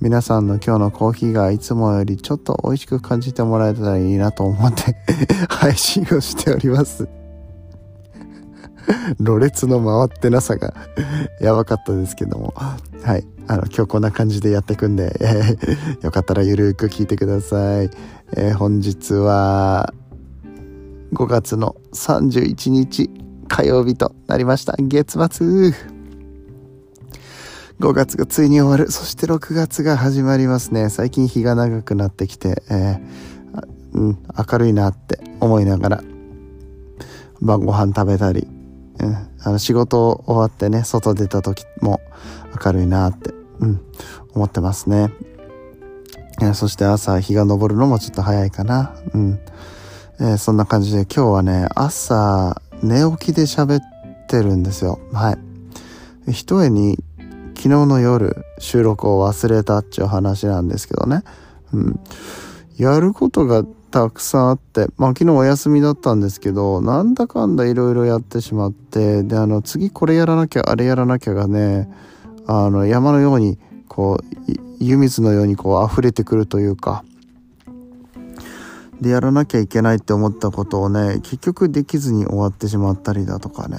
皆さんの今日のコーヒーがいつもよりちょっと美味しく感じてもらえたらいいなと思って配信をしております。ろれつの回ってなさがやばかったですけども。はい。あの、今日こんな感じでやっていくんで、え ーよかったらゆるく聞いてください。えー本日は5月の31日火曜日となりました。月末。5月がついに終わる。そして6月が始まりますね。最近日が長くなってきて、えーうん、明るいなって思いながら、晩ご飯食べたり、うん、あの仕事終わってね、外出た時も明るいなって、うん、思ってますね。えーそして朝日が昇るのもちょっと早いかな。うん。えーそんな感じで今日はね、朝寝起きで喋ってるんですよ。はい。一重に昨日の夜収録を忘れたっていう話なんですけどね。うん。やることがたくさんあって、まあ昨日お休みだったんですけど、なんだかんだいろいろやってしまって、で、あの、次これやらなきゃ、あれやらなきゃがね、あの、山のように、こう、湯水のようにこう溢れてくるというか、で、やらなきゃいけないって思ったことをね、結局できずに終わってしまったりだとかね、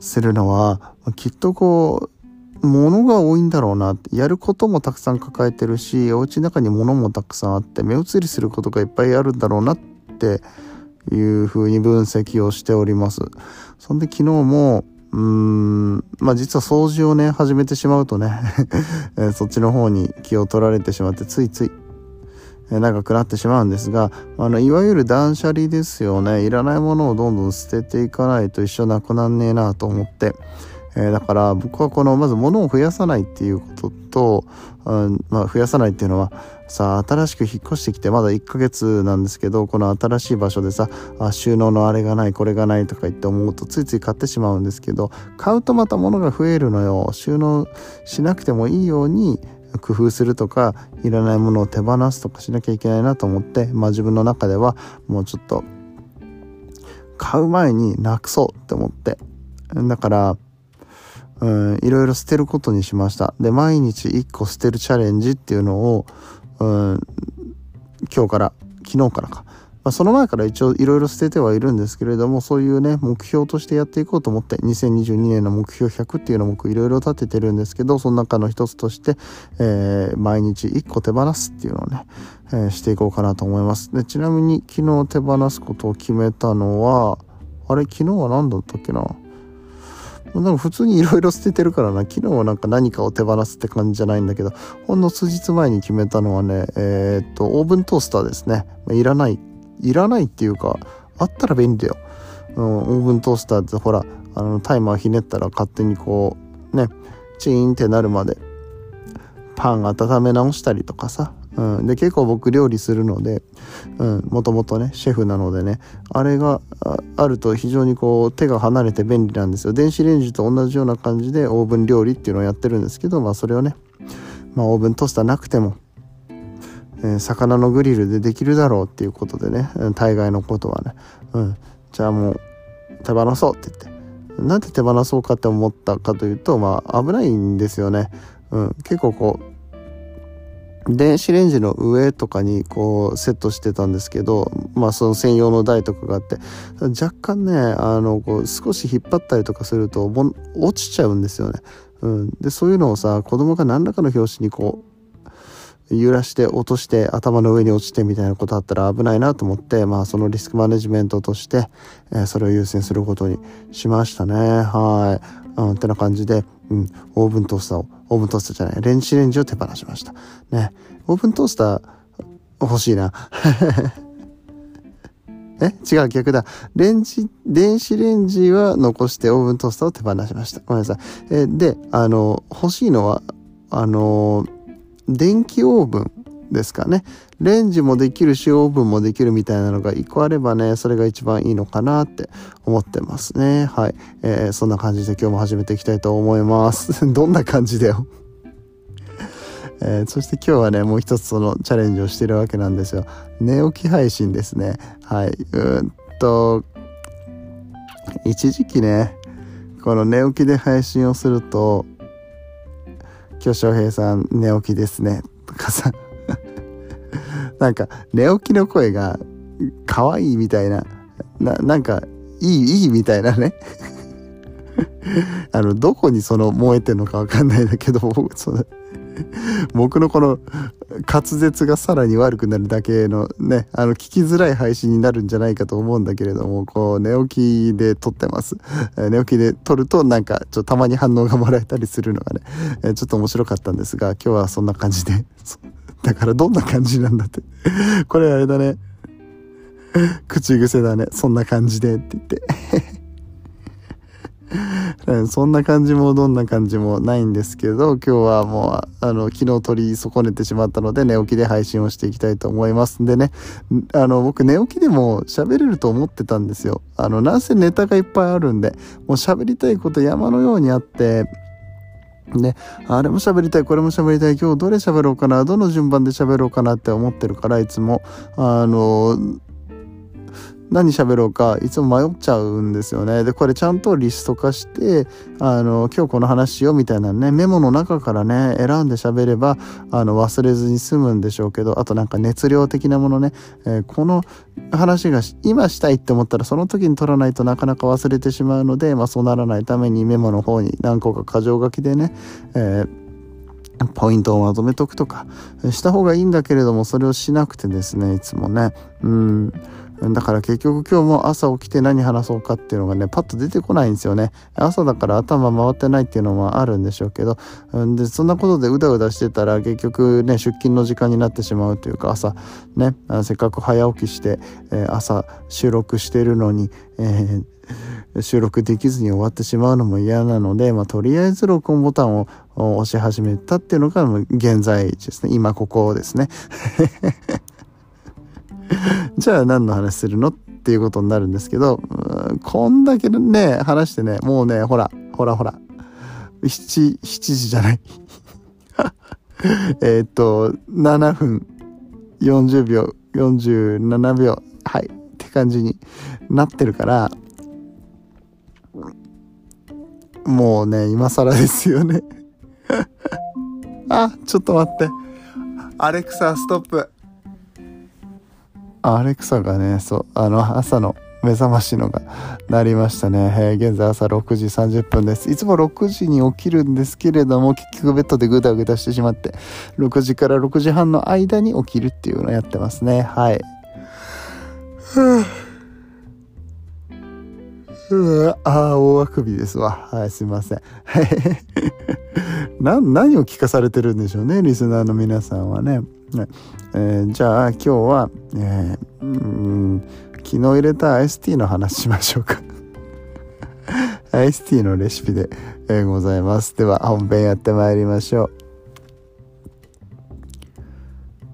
するのは、きっとこう、物が多いんだろうな、やることもたくさん抱えてるし、お家の中に物もたくさんあって、目移りすることがいっぱいあるんだろうなっていう風に分析をしております。そんで昨日も、うーん、まあ実は掃除をね、始めてしまうとね、そっちの方に気を取られてしまって、ついつい、長くなってしまうんですが、あの、いわゆる断捨離ですよね。いらないものをどんどん捨てていかないと一緒なくなんねえなと思って、えーだから僕はこのまず物を増やさないっていうことと、うんまあ、増やさないっていうのはさ新しく引っ越してきてまだ1ヶ月なんですけどこの新しい場所でさあ収納のあれがないこれがないとか言って思うとついつい買ってしまうんですけど買うとまた物が増えるのよ。収納しなくてもいいように工夫するとかいらないものを手放すとかしなきゃいけないなと思って、まあ、自分の中ではもうちょっと買う前になくそうって思って。だからうん、いろいろ捨てることにしました。で、毎日1個捨てるチャレンジっていうのを、うん、今日から、昨日からか。まあ、その前から一応いろいろ捨ててはいるんですけれども、そういうね、目標としてやっていこうと思って、2022年の目標100っていうのを僕いろいろ立ててるんですけど、その中の一つとして、えー毎日1個手放すっていうのをね、えーしていこうかなと思います。で、ちなみに昨日手放すことを決めたのは、あれ、昨日は何だったっけな？なんか普通にいろいろ捨ててるからな。昨日はなんか何かを手放すって感じじゃないんだけど。ほんの数日前に決めたのはねえーっとオーブントースターですね。まあいらない。いらないっていうかあったら便利だよ、うん、オーブントースターってほらあのタイマーひねったら勝手にこうねチーンってなるまでパン温め直したりとかさ、うん、で結構僕料理するのでもともとねシェフなのでねあれがあると非常にこう手が離れて便利なんですよ。電子レンジと同じような感じでオーブン料理っていうのをやってるんですけどまあそれをねまあオーブントースターなくても、えー魚のグリルでできるだろうっていうことでね大概のことはね、うん、じゃあもう手放そうって言って。なんで手放そうかって思ったかというとまあ危ないんですよね、うん、結構こう電子レンジの上とかにこうセットしてたんですけどまあその専用の台とかがあって若干ねあのこう少し引っ張ったりとかするとも落ちちゃうんですよね。うん、でそういうのをさ子供が何らかの拍子にこう揺らして落として頭の上に落ちてみたいなことあったら危ないなと思ってまあそのリスクマネジメントとして、えーそれを優先することにしましたね。はい、うん、ってな感じで、うん、オーブントースターをオーブントースターじゃない電子レンジを手放しましたねオーブントースター欲しいな え違う逆だ。レンジ、電子レンジは残してオーブントースターを手放しました。ごめんなさい。えで、あの、欲しいのは、あの、電気オーブンですかね。レンジもできるし、オーブンもできるみたいなのが1個あればね、それが一番いいのかなって思ってますね。はい。えー、そんな感じで今日も始めていきたいと思います。どんな感じだよ。えー、そして今日はね、もう一つそのチャレンジをしてるわけなんですよ。寝起き配信ですね。はい。うんと、一時期ね、この寝起きで配信をすると、今日翔平さん寝起きですね。とかさ、なんか寝起きの声が可愛いみたいな、な、なんかいい、いいみたいなね。あの、どこにその燃えてんのかわかんないんだけど、その僕のこの滑舌がさらに悪くなるだけのね、あの聞きづらい配信になるんじゃないかと思うんだけれども、こう寝起きで撮ってます。寝起きで撮るとなんかちょっとたまに反応がもらえたりするのがね、ちょっと面白かったんですが、今日はそんな感じで。だからどんな感じなんだって。これあれだね。口癖だね。そんな感じでって言って。そんな感じもどんな感じもないんですけど、今日はもう、あの、昨日取り損ねてしまったので、寝起きで配信をしていきたいと思いますんでね、あの、僕寝起きでも喋れると思ってたんですよ。あの、なんせネタがいっぱいあるんで、もう喋りたいこと山のようにあって、ね、あれも喋りたい、これも喋りたい、今日どれ喋ろうかな、どの順番で喋ろうかなって思ってるから、いつも、あの、何喋ろうかいつも迷っちゃうんですよね。で、これちゃんとリスト化して、あの、今日この話しようみたいなね、メモの中からね、選んで喋れば、あの、忘れずに済むんでしょうけど、あとなんか熱量的なものね、えー、この話が今したいって思ったらその時に取らないとなかなか忘れてしまうので、まあそうならないためにメモの方に何個か箇条書きでね、えーポイントをまとめとくとかした方がいいんだけれどもそれをしなくてですねいつもねうんだから結局今日も朝起きて何話そうかっていうのがね、パッと出てこないんですよね。朝だから頭回ってないっていうのもあるんでしょうけど、で、そんなことでうだうだしてたら結局ね、出勤の時間になってしまうというか、朝ね、せっかく早起きして、朝収録してるのに、えー、収録できずに終わってしまうのも嫌なので、まあ、とりあえず録音ボタンを押し始めたっていうのが現在ですね。今ここですね。じゃあ何の話するのっていうことになるんですけど、こんだけね、話してね、もうね、ほら、ほらほら、7、7時じゃない。えっと、7分40秒、47秒、はい、って感じになってるから、もうね、今更ですよね。あ、ちょっと待って。アレクサ、ストップ。アレクサがね、そう、あの、朝の目覚ましのが鳴りましたね。えー、現在朝6時30分です。いつも6時に起きるんですけれども、結局ベッドでグダグダしてしまって、6時から6時半の間に起きるっていうのをやってますね。はい。うわああ、大あくびですわ。はい、すいません。な、何を聞かされてるんでしょうね、リスナーの皆さんはね。ねえー、じゃあ今日は、えー、うん昨日入れたアイスティーの話しましょうか アイスティーのレシピで、えー、ございます。では本編やってまいりましょう。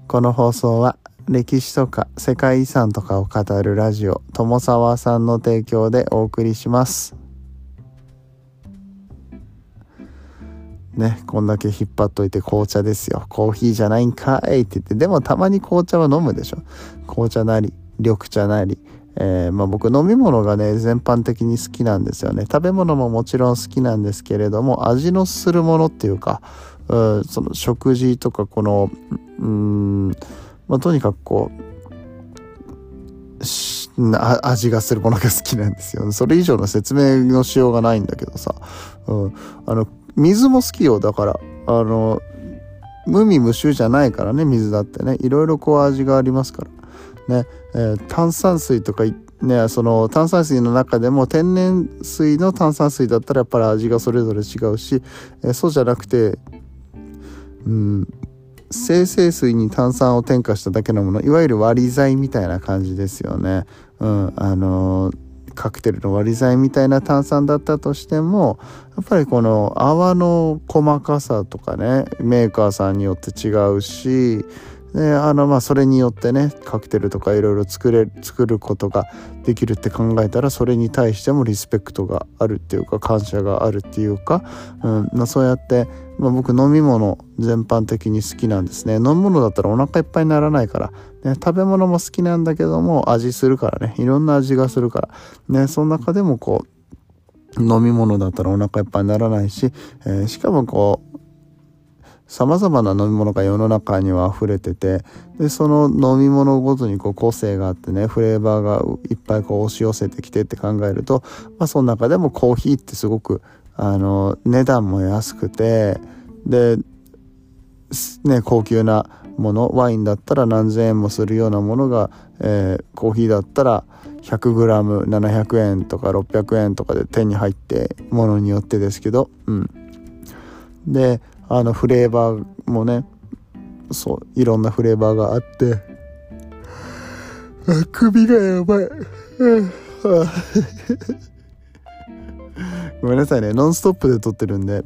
この放送は歴史とか世界遺産とかを語るラジオ友沢さんの提供でお送りします。ね、こんだけ引っ張っといて紅茶ですよ。コーヒーじゃないんかいって言って、でもたまに紅茶は飲むでしょ。紅茶なり、緑茶なり。えー、まあ、僕飲み物がね、全般的に好きなんですよね。食べ物ももちろん好きなんですけれども、味のするものっていうか、うその食事とかこの、うん、まあ、とにかくこう、味がするものが好きなんですよ。それ以上の説明のしようがないんだけどさ、うん、あの水も好きよだから。あの無味無臭じゃないからね水だってね。いろいろこう味がありますから。ね、えー、炭酸水とかねその炭酸水の中でも天然水の炭酸水だったらやっぱり味がそれぞれ違うし、えー、そうじゃなくてうん生成水に炭酸を添加しただけのものいわゆる割り剤みたいな感じですよね。うん、あのーカクテルの割り剤みたいな炭酸だったとしてもやっぱりこの泡の細かさとかねメーカーさんによって違うしであのまあそれによってねカクテルとかいろいろ作れ作ることができるって考えたらそれに対してもリスペクトがあるっていうか感謝があるっていうか、うんまあ、そうやって、まあ、僕飲み物全般的に好きなんですね。飲み物だったらお腹いっぱいにならないから、ね、食べ物も好きなんだけども味するからね。いろんな味がするから、ね、その中でもこう飲み物だったらお腹いっぱいにならないし、えー、しかもこう様々な飲み物が世の中には溢れてて、で、その飲み物ごとにこう個性があってね、フレーバーがいっぱいこう押し寄せてきてって考えると、まあその中でもコーヒーってすごく、あの、値段も安くて、で、ね、高級なもの、ワインだったら何千円もするようなものが、えー、コーヒーだったら 100g700 円とか600円とかで手に入ってものによってですけど、うん。で、あのフレーバーもねそういろんなフレーバーがあってあ首がやばい。ごめんなさいね。ノンストップで撮ってるんで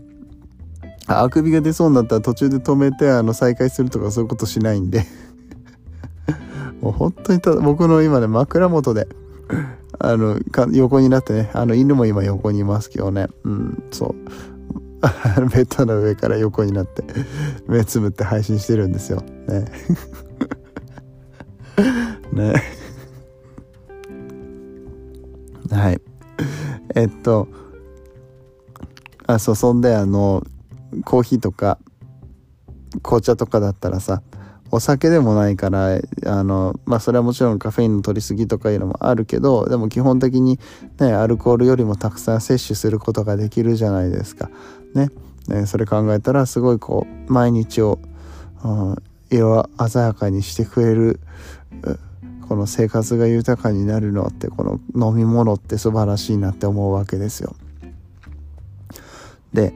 あくびが出そうになったら途中で止めてあの再開するとかそういうことしないんで。もう本当にた僕の今ね枕元であの横になってねあの犬も今横にいますけどね。うんそう。ベッドの上から横になって目つぶって配信してるんですよ。ね。ね。はい。えっと、あ、そう、そんであの、コーヒーとか紅茶とかだったらさ、お酒でもないからあのまあそれはもちろんカフェインの取りすぎとかいうのもあるけどでも基本的にねアルコールよりもたくさん摂取することができるじゃないですかね。それ考えたらすごいこう毎日を、色鮮やかにしてくれるこの生活が豊かになるのってこの飲み物って素晴らしいなって思うわけですよ。で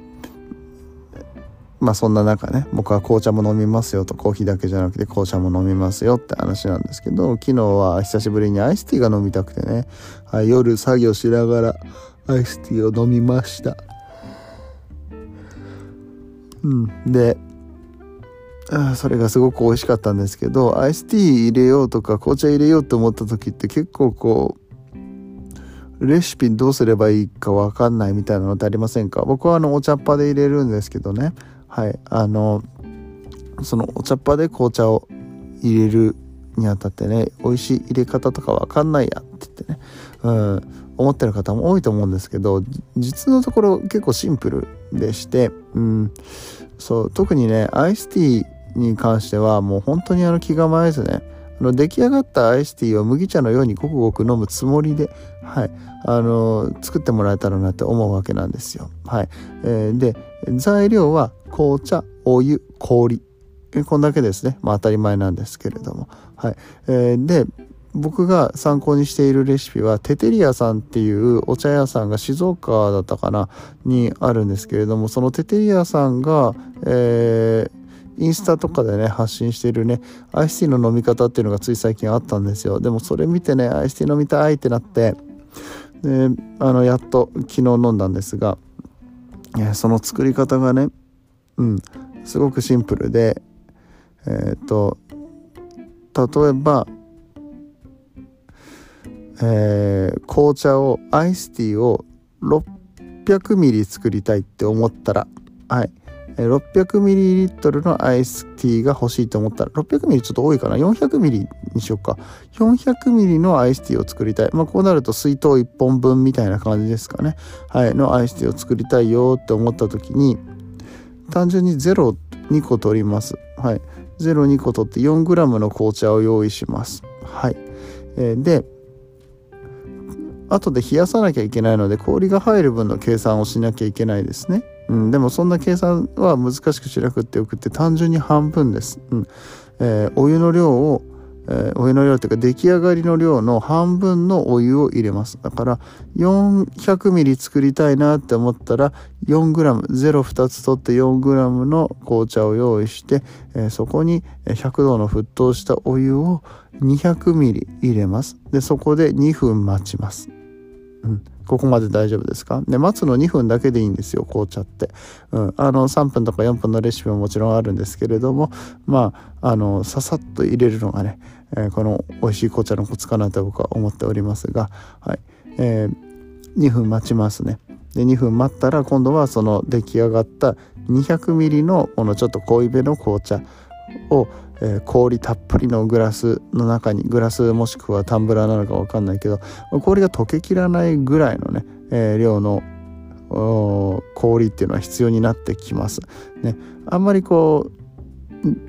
まあそんな中ね僕は紅茶も飲みますよとコーヒーだけじゃなくて紅茶も飲みますよって話なんですけど昨日は久しぶりにアイスティーが飲みたくてね、はい、夜作業しながらアイスティーを飲みました。うん。でそれがすごく美味しかったんですけどアイスティー入れようとか紅茶入れようと思った時って結構こうレシピどうすればいいか分かんないみたいなのってありませんか？僕はあのお茶っ葉で入れるんですけどね。はい。あのそのお茶っ葉で紅茶を入れるにあたってね美味しい入れ方とかわかんないやって言ってね、うん、思ってる方も多いと思うんですけど実のところ結構シンプルでして、うん、そう特にねアイスティーに関してはもう本当にあの気構えずねあの出来上がったアイスティーを麦茶のようにごくごく飲むつもりで、はい、あの作ってもらえたらなって思うわけなんですよ。はい。えー、で材料は紅茶お湯氷。こんだけですね、まあ、当たり前なんですけれども、はい。えー、で僕が参考にしているレシピはテテリアさんっていうお茶屋さんが静岡だったかなにあるんですけれどもそのテテリアさんが、えーインスタとかでね、発信してるね、アイスティーの飲み方っていうのがつい最近あったんですよ。でもそれ見てね、アイスティー飲みたいってなって、で、あの、やっと昨日飲んだんですが、その作り方がね、うん、すごくシンプルで、えっ、と、例えば、えー、紅茶を、アイスティーを600ミリ作りたいって思ったら、はい。600ml のアイスティーが欲しいと思ったら 600ml ちょっと多いかな？400ml にしようか。400ml のアイスティーを作りたい。まあこうなると水筒1本分みたいな感じですかね。はい。のアイスティーを作りたいよって思った時に単純に02個取ります。はい。02個取って 4g の紅茶を用意します。はい、えー、で後で冷やさなきゃいけないので氷が入る分の計算をしなきゃいけないですねうん、でもそんな計算は難しくしなくってよくって単純に半分です。うんえー、お湯の量を、えー、お湯の量というか出来上がりの量の半分のお湯を入れます。だから400ミリ作りたいなって思ったら 4g、02つ取って 4g の紅茶を用意して、えー、そこに100度の沸騰したお湯を200ミリ入れます。で、そこで2分待ちます。うん、ここまで大丈夫ですか？で待つの2分だけでいいんですよ紅茶って、うん、あの3分とか4分のレシピももちろんあるんですけれどもまああのささっと入れるのがね、えー、この美味しい紅茶のコツかなと僕は思っておりますが、はい。えー、2分待ちますね。で2分待ったら今度はその出来上がった 200ml のこのちょっと濃いめの紅茶を、え、氷たっぷりのグラスの中にグラスもしくはタンブラーなのか分かんないけど氷が溶けきらないぐらいのね、え、量の氷っていうのは必要になってきます。ね、あんまりこう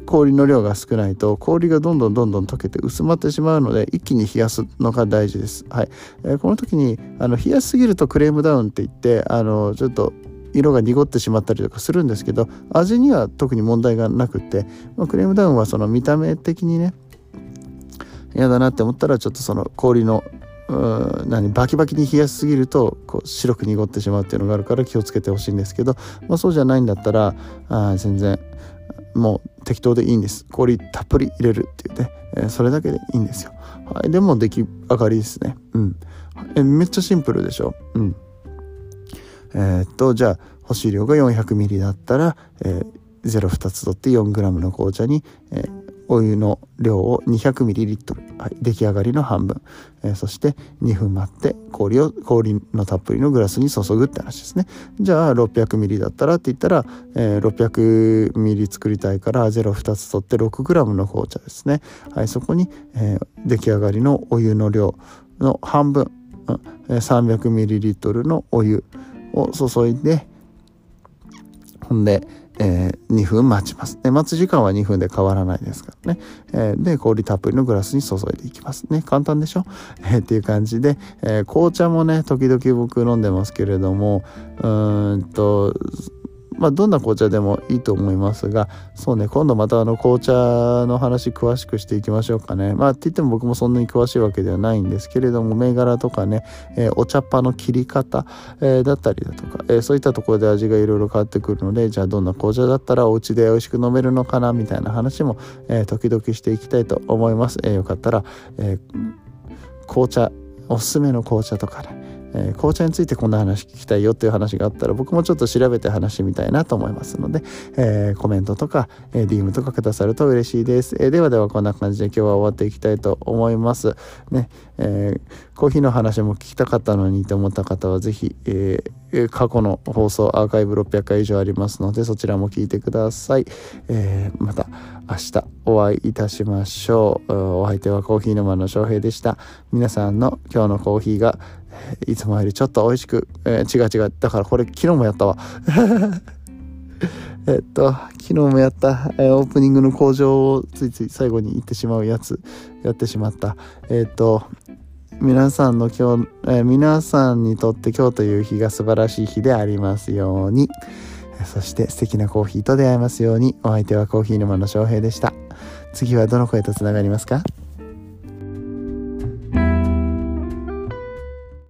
氷の量が少ないと氷がどんどんどんどん溶けて薄まってしまうので一気に冷やすのが大事です。はいえー、この時にあの冷やしすぎるとクレームダウンって言ってあのちょっと色が濁ってしまったりとかするんですけど味には特に問題がなくて、まあ、クレームダウンはその見た目的にね嫌だなって思ったらちょっとその氷の何バキバキに冷やしすぎるとこう白く濁ってしまうっていうのがあるから気をつけてほしいんですけど、まあ、そうじゃないんだったらあ全然もう適当でいいんです。氷たっぷり入れるっていうね、えー、それだけでいいんですよ、はい、でも出来上がりですね。うん。えめっちゃシンプルでしょ？うん。えー、っとじゃあ欲し量が 400ml だったら、えー、02つ取って 4g の紅茶に、えー、お湯の量を 200ml、はい、出来上がりの半分、えー、そして2分待って氷を氷のたっぷりのグラスに注ぐって話ですね。じゃあ 600ml だったらって言ったら、えー、600ml 作りたいから02つ取って 6g の紅茶ですね、はい、そこに、えー、出来上がりのお湯の量の半分、うん、300ml のお湯を注いでほんでえー、2分待ちます。で、待つ時間は2分で変わらないですからね。えー、で、氷たっぷりのグラスに注いでいきますね。簡単でしょ、えー、っていう感じで、え、紅茶もね、時々僕飲んでますけれども、うーんと、まあ、どんな紅茶でもいいと思いますがそうね今度またあの紅茶の話詳しくしていきましょうかね。まあって言っても僕もそんなに詳しいわけではないんですけれども銘柄とかね、えー、お茶っ葉の切り方、えー、だったりだとか、えー、そういったところで味がいろいろ変わってくるのでじゃあどんな紅茶だったらお家で美味しく飲めるのかなみたいな話も、え時々していきたいと思います、えよかったら、え紅茶おすすめの紅茶とかねえー、紅茶についてこんな話聞きたいよっていう話があったら僕もちょっと調べて話してみたいなと思いますので、えー、コメントとか、えー、DM とかくださると嬉しいです、えー、ではではこんな感じで今日は終わっていきたいと思います。ね、え、コーヒーの話も聞きたかったのにと思った方はぜひ、え、過去の放送アーカイブ600回以上ありますのでそちらも聞いてください、え、また明日お会いいたしましょう。お相手はコーヒー沼の翔平でした。皆さんの今日のコーヒーがいつもよりちょっと美味しく、えー、違う違う。だからこれ昨日もやったわ。えっと、昨日もやった、えー、オープニングの工場をついつい最後に行ってしまうやつ、やってしまった。えっと、皆さんの今日、えー、皆さんにとって今日という日が素晴らしい日でありますように。そして素敵なコーヒーと出会えますように。お相手はコーヒー沼の翔平でした。次はどの声とつながりますか？